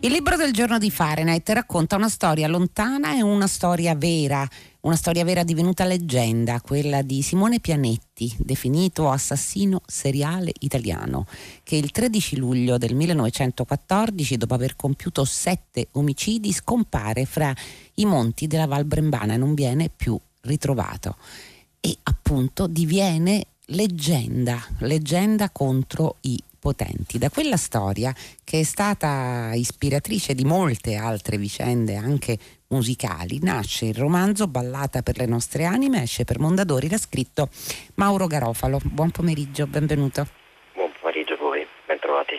Il libro del giorno di Fahrenheit racconta una storia lontana e una storia vera, una storia vera divenuta leggenda, quella di Simone Pianetti, definito assassino seriale italiano, che il 13 luglio del 1914, dopo aver compiuto sette omicidi, scompare fra i monti della Val Brembana e non viene più ritrovato. E appunto diviene leggenda, leggenda contro i potenti. Da quella storia, che è stata ispiratrice di molte altre vicende, anche musicali, nasce il romanzo Ballata per le nostre anime, esce per Mondadori, l'ha scritto Mauro Garofalo. Buon pomeriggio, benvenuto. Buon pomeriggio a voi, bentrovati.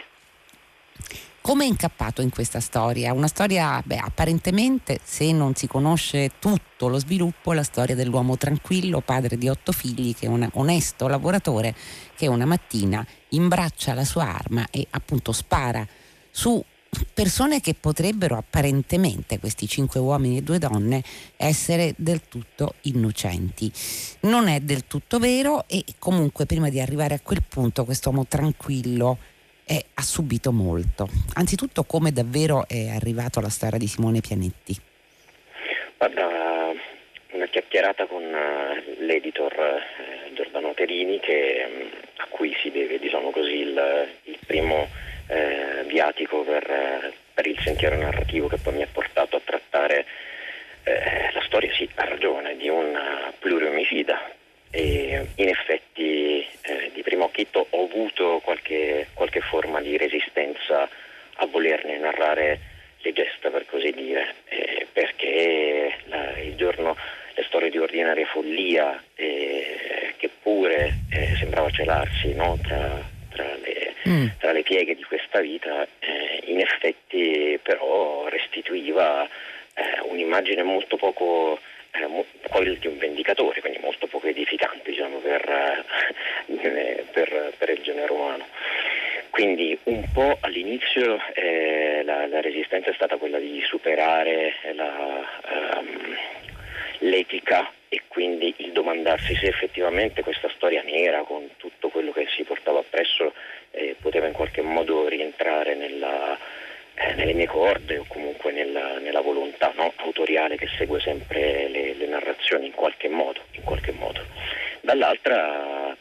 Come è incappato in questa storia? Una storia, beh, apparentemente, se non si conosce tutto lo sviluppo, la storia dell'uomo tranquillo, padre di otto figli, che è un onesto lavoratore che una mattina imbraccia la sua arma e appunto spara su persone che potrebbero apparentemente, questi cinque uomini e due donne, essere del tutto innocenti. Non è del tutto vero e comunque prima di arrivare a quel punto questo uomo tranquillo eh, ha subito molto. Anzitutto come davvero è arrivato la storia di Simone Pianetti? Guarda, una chiacchierata con uh, l'editor uh, Giordano Terini che, um, a cui si deve diciamo così, il, il primo uh, viatico per, per, il sentiero narrativo che poi mi ha portato a trattare la storia, sì, ha ragione, di un pluriomicida e in effetti eh, di primo acchito ho avuto qualche, qualche, forma di resistenza a volerne narrare le gesta per così dire eh, perché la, il giorno le storie di ordinaria follia eh, che pure eh, sembrava celarsi no? tra, tra, le, mm. tra, le, pieghe di questa vita eh, in effetti però restituiva eh, un'immagine molto poco quello di un vendicatore, edificante diciamo, per, eh, per, per, il genere umano. Quindi un po' all'inizio eh, la, la, resistenza è stata quella di superare la, um, l'etica e quindi il domandarsi se effettivamente questa storia nera con tutto quello che si portava appresso eh, poteva in qualche modo rientrare nella, eh, nelle mie corde o comunque nella, nella volontà no, autoriale che segue sempre le, le narrazioni in qualche modo. Dall'altra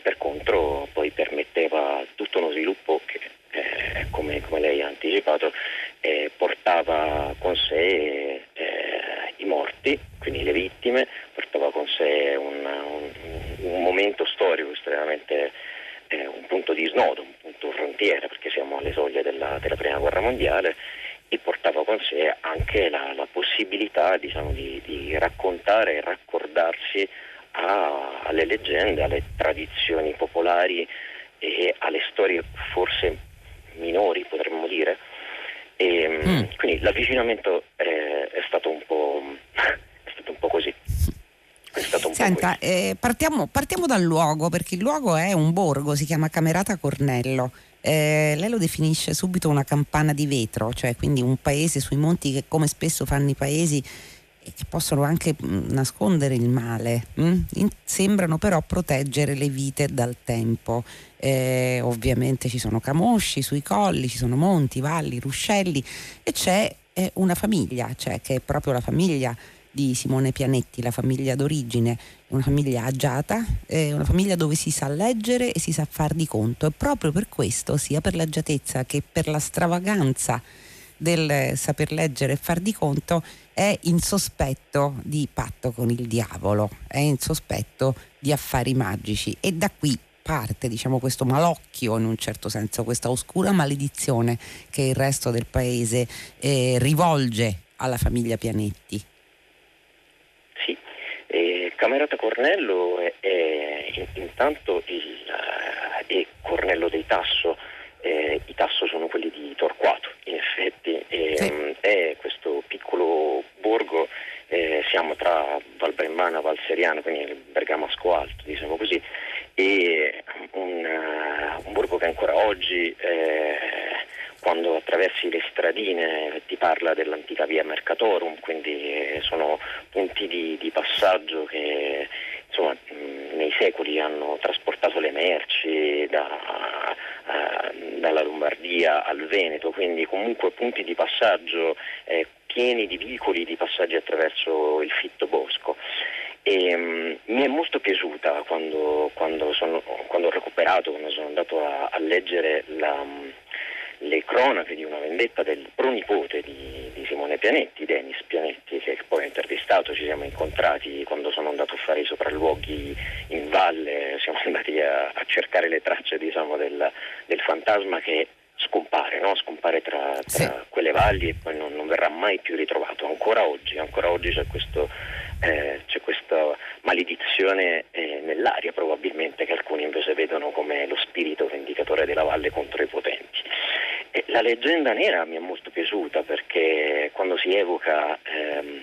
per contro poi permetteva tutto uno sviluppo che eh, come, come, lei ha anticipato eh, portava con sé eh, i morti, quindi le vittime, portava con sé un, un, un momento storico estremamente eh, un punto di snodo, un punto frontiera, perché siamo alle soglie della, della prima guerra mondiale e portava con sé anche la, la possibilità diciamo, di, di, raccontare e raccordarsi a, alle leggende, alle tradizioni popolari e alle storie forse minori potremmo dire. E, mm. Quindi l'avvicinamento è, è, stato un po', è stato un po' così. Senta, eh, partiamo, partiamo, dal luogo, perché il luogo è un borgo, si chiama Camerata Cornello. Eh, lei lo definisce subito una campana di vetro, cioè quindi un paese sui monti che come spesso fanno i paesi che possono anche mm, nascondere il male, mm? Sembrano però proteggere le vite dal tempo. Eh, ovviamente ci sono camosci sui colli, ci sono monti, valli, ruscelli e c'è eh, una famiglia, cioè che è proprio la famiglia di Simone Pianetti, la famiglia d'origine, una famiglia agiata, è una famiglia dove si sa leggere e si sa far di conto e proprio per questo, sia per l'agiatezza che per la stravaganza del saper leggere e far di conto, è in sospetto di patto con il diavolo, è in sospetto di affari magici e da qui parte diciamo, questo malocchio in un certo senso, questa oscura maledizione che il resto del paese eh, rivolge alla famiglia Pianetti. Camerata Cornello è, è intanto il, è Cornello dei Tasso, eh, i Tasso sono quelli di Torquato, in effetti, e, sì. um, è questo piccolo borgo, eh, siamo tra Val Brembana e Val Seriano, quindi Bergamasco Alto, diciamo così, e un, uh, un borgo che ancora oggi eh, quando attraversi le stradine ti parla dell'antica via Mercatorum, quindi eh, sono punti di, di passaggio che insomma, nei secoli hanno trasportato le merci da, uh, dalla Lombardia al Veneto, quindi comunque punti di passaggio eh, pieni di vicoli di passaggi attraverso il fitto bosco. E, um, mi è molto piaciuta quando, quando, sono, quando, ho recuperato, quando sono andato a, a leggere la, le cronache di una vendetta del pronipote di, di Simone Pianetti, Denis Pianetti, che poi ho intervistato, ci siamo incontrati quando sono andato a fare i sopralluoghi in valle, siamo andati a, a cercare le tracce diciamo, del, del, fantasma che scompare, no? scompare tra, tra sì. quelle valli e poi non, non, verrà mai più ritrovato. Ancora oggi, ancora oggi c'è, questo, eh, c'è questa maledizione eh, nell'aria probabilmente che alcuni invece vedono come lo spirito vendicatore della valle contro i potenti. La leggenda nera mi è molto piaciuta perché quando si evoca ehm,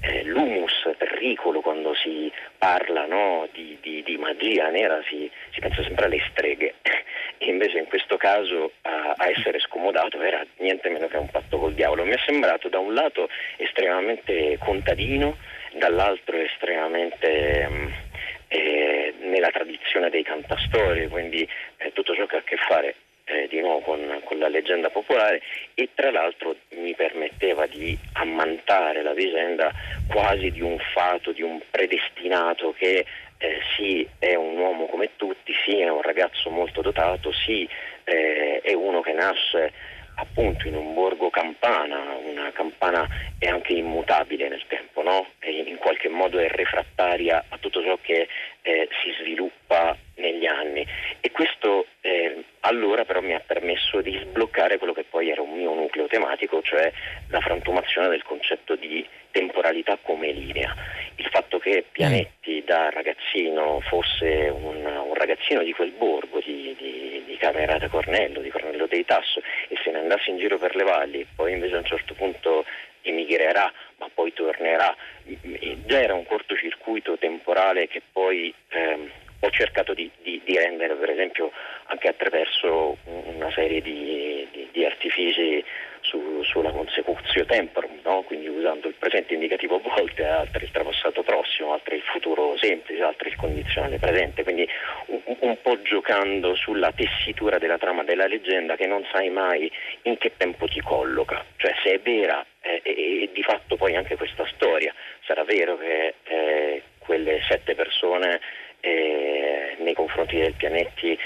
eh, l'humus pericolo, quando si parla no, di, di, di, magia nera, si, si, pensa sempre alle streghe. E invece in questo caso a, a, essere scomodato era niente meno che un patto col diavolo. Mi è sembrato da un lato estremamente contadino, dall'altro estremamente... Ehm, eh, nella tradizione dei cantastorie, quindi eh, tutto ciò che ha a che fare eh, di nuovo con, con, la leggenda popolare e tra l'altro mi permetteva di ammantare la vicenda quasi di un fato, di un predestinato che eh, sì è un uomo come tutti, sì è un ragazzo molto dotato, sì eh, è uno che nasce appunto in un borgo campana, una campana è anche immutabile nel tempo, no? in qualche modo è refrattaria a tutto ciò che eh, si sviluppa negli anni e questo eh, allora però mi ha permesso di sbloccare quello che poi era un mio nucleo tematico, cioè la frantumazione del concetto di temporalità come linea. Il fatto che Pianetti da fosse un, un ragazzino di quel borgo di, di, di Camerata Cornello, di Cornello dei Tasso e se ne andasse in giro per le valli, poi invece a un certo punto emigrerà ma poi tornerà, già era un cortocircuito temporale che poi ehm, ho cercato di, di, di, rendere per esempio anche attraverso una serie di, di artifici su, sulla consecutio temporum, no? Usando il presente indicativo a volte, altri il trapassato prossimo, altri il futuro semplice, altri il condizionale presente, quindi un, un, po' giocando sulla tessitura della trama della leggenda che non sai mai in che tempo ti colloca, cioè se è vera eh, e, e, di fatto poi anche questa storia. Sarà vero che eh, quelle sette persone eh, nei confronti del Pianetti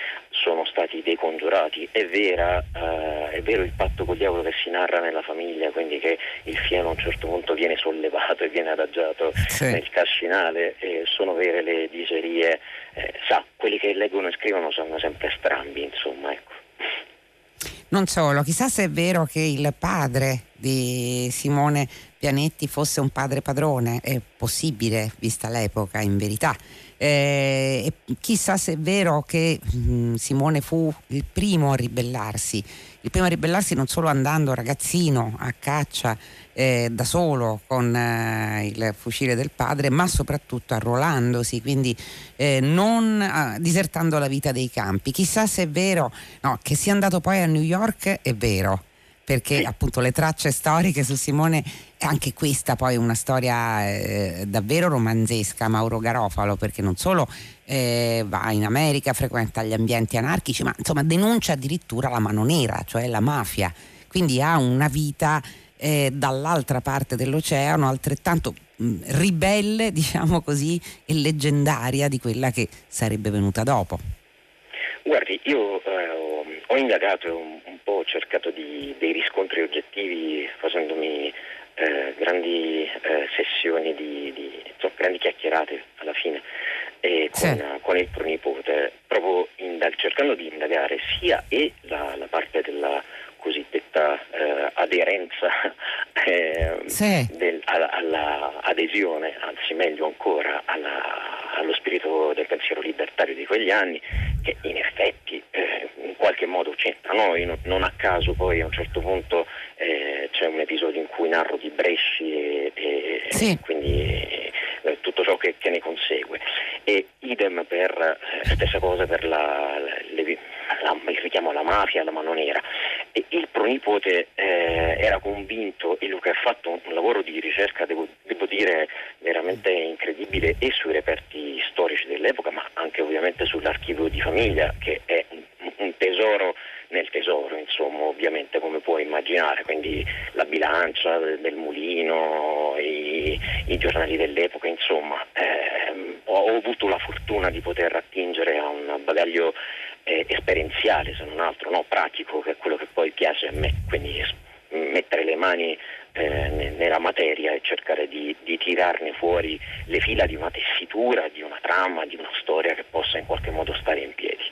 sono stati decongiurati. È, vera, eh, è vero il patto con il diavolo che si narra nella famiglia, quindi che il fieno a un certo punto viene sollevato e viene adagiato sì. nel cascinale, eh, sono vere le dicerie, eh, sa, quelli che leggono e scrivono sono sempre strambi, insomma, ecco. Non solo, chissà se è vero che il padre di Simone Pianetti fosse un padre padrone, è possibile vista l'epoca in verità. Eh, chissà se è vero che mh, mm, Simone fu il primo a ribellarsi, il primo a ribellarsi non solo andando ragazzino a caccia eh, da solo con eh, il fucile del padre, ma soprattutto arruolandosi, quindi eh, non ah, disertando la vita dei campi. Chissà se è vero no, che sia andato poi a New York, è vero perché sì. appunto le tracce storiche su Simone è anche questa poi una storia eh, davvero romanzesca, Mauro Garofalo, perché non solo eh, va in America, frequenta gli ambienti anarchici, ma insomma denuncia addirittura la mano nera, cioè la mafia, quindi ha una vita eh, dall'altra parte dell'oceano altrettanto mh, ribelle, diciamo così, e leggendaria di quella che sarebbe venuta dopo. Guardi, io eh, ho indagato un, un po', ho cercato di, dei riscontri oggettivi facendomi eh, grandi eh, sessioni di, di insomma, grandi chiacchierate alla fine con, sì. con, il pronipote, proprio indag- cercando di indagare sia e la, la parte della cosiddetta eh, aderenza eh, sì. del, alla, alla, adesione, anzi meglio ancora alla, allo spirito del pensiero libertario di quegli anni, che in effetti eh, in qualche modo c'entra. No? Non, non a caso poi a un certo punto eh, c'è un episodio in cui narro di Bresci e, e sì. quindi eh, tutto ciò che, che, ne consegue. E idem per, eh, stessa cosa per la, le, la, il richiamo alla mafia, alla mano nera nostro nipote eh, era convinto e Luca ha fatto un, lavoro di ricerca, devo, devo, dire, veramente incredibile e sui reperti storici dell'epoca, ma anche ovviamente sull'archivio di famiglia, che è un, un tesoro nel tesoro, insomma, ovviamente come puoi immaginare, quindi la bilancia del mulino, i, i giornali dell'epoca, insomma, ehm, ho, ho avuto la fortuna di poter attingere a un bagaglio eh, esperienziale, se non altro, no? pratico, che è quello che poi piace a me, quindi mettere le mani eh, nella materia e cercare di, di, tirarne fuori le fila di una tessitura, di una trama, di una storia che possa in qualche modo stare in piedi.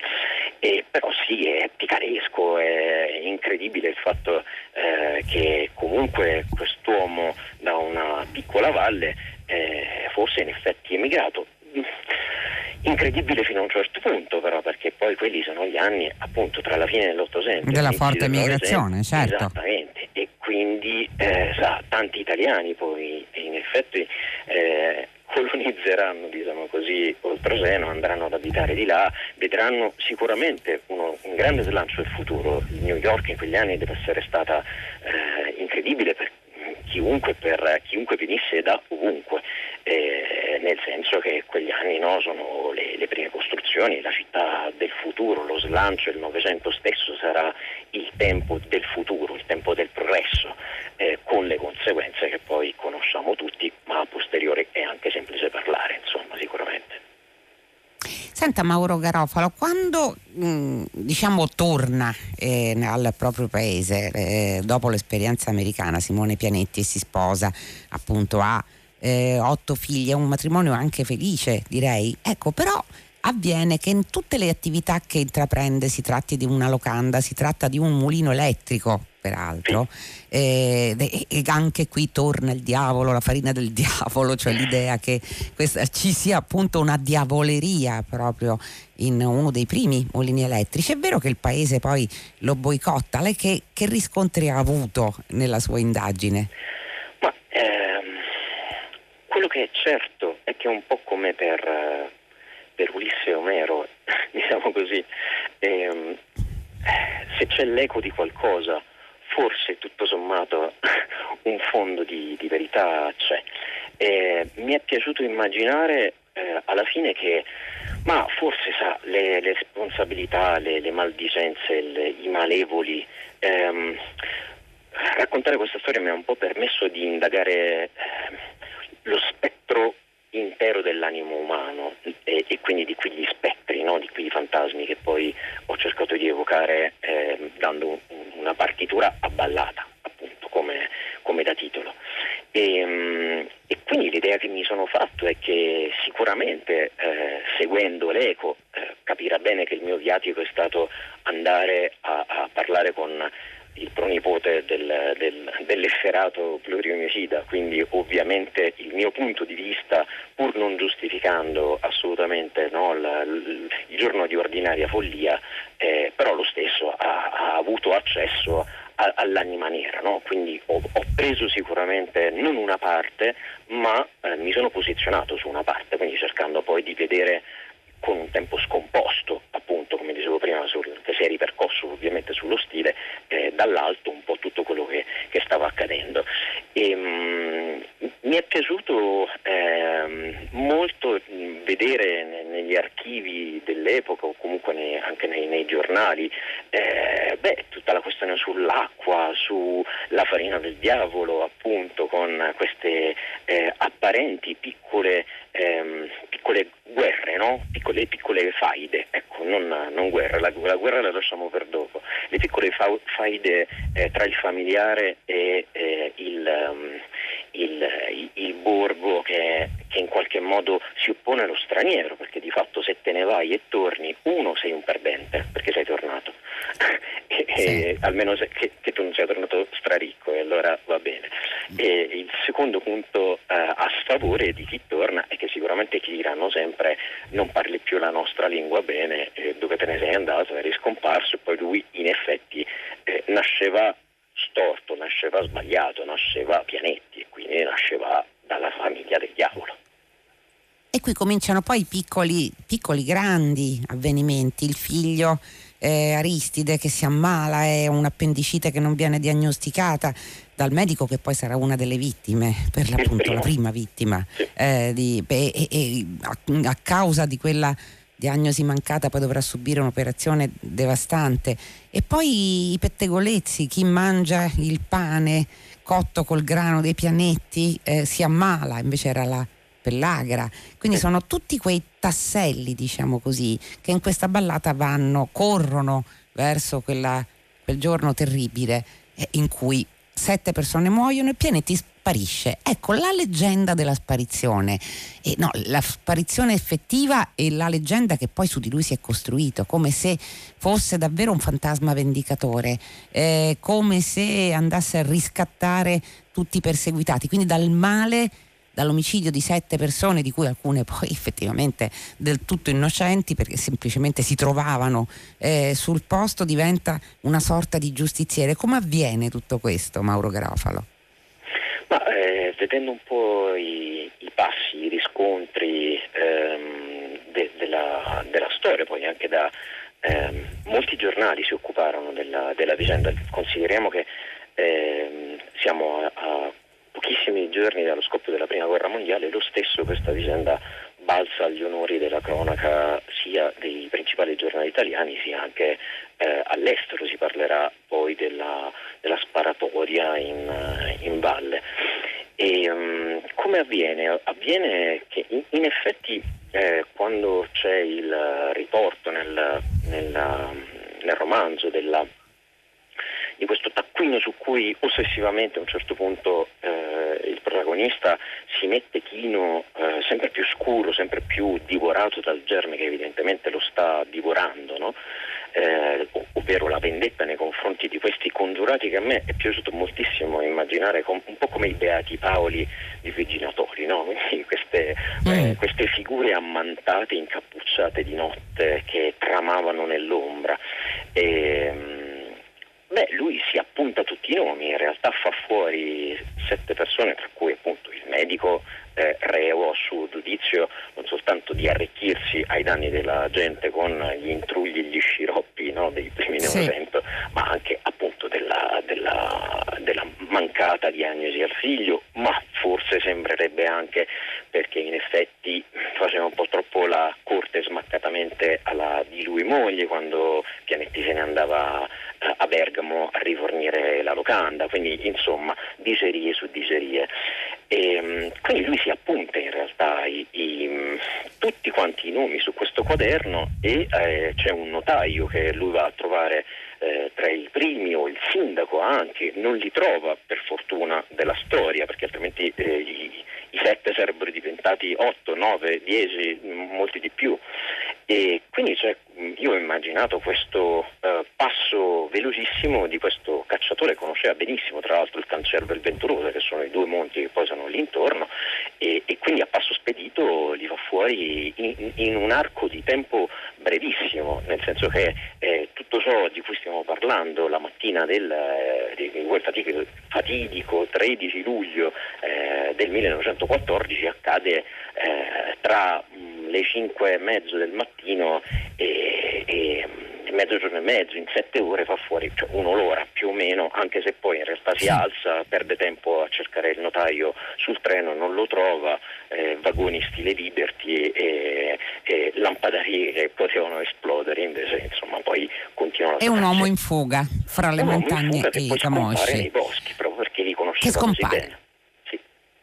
E, però sì, è picaresco, è incredibile il fatto eh, che comunque quest'uomo da una piccola valle eh, fosse in effetti emigrato. Incredibile fino a un certo punto però perché poi quelli sono gli anni appunto tra la fine dell'Ottocento della forte migrazione, certo. Esattamente e quindi eh, sa, tanti italiani poi in effetti eh, colonizzeranno diciamo così oltreoceano, andranno ad abitare di là, vedranno sicuramente uno, un grande slancio del futuro. New York in quegli anni deve essere stata eh, incredibile per chiunque, per chiunque venisse da ovunque, eh, nel senso che quegli anni no, sono le, le, prime costruzioni, la città del futuro, lo slancio, il Novecento stesso sarà il tempo del futuro, il tempo del progresso, eh, con le conseguenze che poi conosciamo tutti, ma a posteriori è anche semplice parlare, insomma, sicuramente. Senta Mauro Garofalo, quando mh, mm, diciamo torna eh, al proprio paese eh, dopo l'esperienza americana, Simone Pianetti si sposa, appunto ha eh, otto figli, è un matrimonio anche felice direi, ecco però avviene che in tutte le attività che intraprende si tratti di una locanda, si tratta di un mulino elettrico peraltro, eh, e anche qui torna il diavolo, la farina del diavolo, cioè l'idea che questa, ci sia appunto una diavoleria proprio in uno dei primi mulini elettrici. È vero che il paese poi lo boicotta, lei che, che riscontri ha avuto nella sua indagine? Quello che è certo è che è un po' come per, per Ulisse Omero, diciamo così, ehm, se c'è l'eco di qualcosa forse tutto sommato un fondo di, di verità c'è. Eh, mi è piaciuto immaginare eh, alla fine che, ma forse sa, le, le responsabilità, le, le maldicenze, le, i malevoli, ehm, raccontare questa storia mi ha un po' permesso di indagare eh, lo spettro intero dell'animo umano e, e, quindi di quegli spettri, no? di quegli fantasmi che poi ho cercato di evocare eh, dando un, una partitura abballata, appunto, come, come da titolo. E, um, e, quindi l'idea che mi sono fatto è che sicuramente eh, seguendo l'eco eh, capirà bene che il mio viatico è stato andare a, a parlare con il pronipote del, del, dell'efferato pluriomicida, quindi ovviamente il mio punto di vista, pur non giustificando assolutamente no, la, il, giorno di ordinaria follia, eh, però lo stesso ha, ha avuto accesso a, all'anima nera, no? quindi ho, ho, preso sicuramente non una parte, ma eh, mi sono posizionato su una parte, quindi cercando poi di vedere con un tempo scomposto, appunto come dicevo prima, sul, che si è ripercosso ovviamente sullo stile, dall'alto un po' tutto quello che, che stava accadendo. E, mh, mm, mi è piaciuto eh, molto vedere negli archivi dell'epoca o comunque nei, anche nei, nei giornali eh, beh, tutta la questione sull'acqua, sulla farina del diavolo, appunto, con queste eh, apparenti piccole, ehm, piccole guerre, no? piccole, piccole, faide, ecco, non, non guerre, la, la, guerra la lasciamo per dopo, le piccole fa, faide eh, tra il familiare e eh, il, um, il, il, il, borgo che, che, in qualche modo si oppone allo straniero, perché di fatto se te ne vai e torni, uno sei un perdente, perché sei tornato, e, sì. e, almeno se, che, che, tu non sia tornato straricco, e allora va bene. E il secondo punto eh, a sfavore di chi torna è che sicuramente ti diranno sempre non parli più la nostra lingua bene, eh, dove te ne sei andato, eri scomparso, e poi lui in effetti eh, nasceva storto, nasceva sbagliato, nasceva Pianetti e quindi nasceva dalla famiglia del diavolo. E qui cominciano poi i piccoli, piccoli grandi avvenimenti, il figlio eh, Aristide che si ammala, è un'appendicite che non viene diagnosticata dal medico che poi sarà una delle vittime, per l'appunto la prima vittima, eh, di, e, e, a, a, causa di quella diagnosi mancata poi dovrà subire un'operazione devastante. E poi i pettegolezzi, chi mangia il pane cotto col grano dei pianetti eh, si ammala, invece era la pellagra. Quindi sono tutti quei tasselli, diciamo così, che in questa ballata vanno, corrono verso quella, quel giorno terribile eh, in cui sette persone muoiono e Pianetti sparisce. Ecco la leggenda della sparizione, eh, no, la sparizione effettiva e la leggenda che poi su di lui si è costruito, come se fosse davvero un fantasma vendicatore, eh, come se andasse a riscattare tutti i perseguitati, quindi dal male dall'omicidio di sette persone, di cui alcune poi effettivamente del tutto innocenti perché semplicemente si trovavano eh, sul posto, diventa una sorta di giustiziere. Come avviene tutto questo, Mauro Garofalo? Ma, eh, vedendo un po' i, i, passi, i riscontri ehm, de, della, della, storia, poi anche da ehm, molti giornali si occuparono della, della vicenda, consideriamo che ehm, siamo a, a giorni dallo scoppio della prima guerra mondiale, lo stesso questa vicenda balza agli onori della cronaca sia dei principali giornali italiani sia anche eh, all'estero, si parlerà poi della, della sparatoria in, in, valle. E, um, come avviene? Avviene che in, in effetti eh, quando c'è il riporto nel, nel, nel romanzo della di questo taccuino su cui ossessivamente a un certo punto eh, il protagonista si mette chino eh, sempre più scuro, sempre più divorato dal germe che evidentemente lo sta divorando, no? eh, ovvero la vendetta nei confronti di questi congiurati che a me è piaciuto moltissimo immaginare com- un po' come i beati Paoli di Viginatori, no? queste, eh, mm. queste figure ammantate, incappucciate di notte che tramavano nell'ombra. E, ehm, Beh, lui si appunta tutti i nomi, in realtà fa fuori sette persone, tra cui appunto il medico eh, reo a suo giudizio non soltanto di arricchirsi ai danni della gente con gli intrugli e gli sciroppi no, dei primi Novecento, sì. ma anche appunto della, della, della mancata diagnosi al figlio, ma forse sembrerebbe anche perché in effetti faceva un po' troppo la corte smaccatamente alla di lui moglie quando Pianetti se ne andava a Bergamo a rifornire la locanda, quindi insomma dicerie su dicerie. E, ehm, quindi lui si appunta in realtà i, i, tutti quanti i nomi su questo quaderno e eh, c'è un notaio che lui va a trovare eh, tra i primi o il sindaco anche, non li trova per fortuna della storia perché altrimenti eh, i, i sette sarebbero diventati otto, nove, dieci, molti di più. E quindi cioè, io ho immaginato questo uh, passo velocissimo di questo conosceva benissimo tra l'altro il Cancervo e il Venturosa, che sono i due monti che poi sono lì intorno, e, e quindi a passo spedito li fa fuori in, in, un arco di tempo brevissimo, nel senso che eh, tutto ciò di cui stiamo parlando la mattina del, eh, quel fatidico, fatidico 13 luglio eh, del 1914 accade eh, tra mh, le 5 e mezzo del mattino e, e mezzogiorno e mezzo, in sette ore fa fuori cioè un'ora più o meno, anche se poi in realtà si alza, perde tempo a cercare il notaio sul treno, non lo trova, eh, vagoni stile Liberty e, e lampadarie che potevano esplodere, invece insomma poi continuano a... È un uomo in fuga fra le montagne e i camosci. nei boschi, proprio perché li conosceva così bene.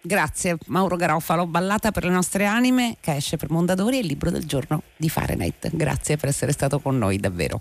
Grazie Mauro Garofalo, Ballata per le nostre anime che esce per Mondadori e il libro del giorno di Fahrenheit. Grazie per essere stato con noi davvero.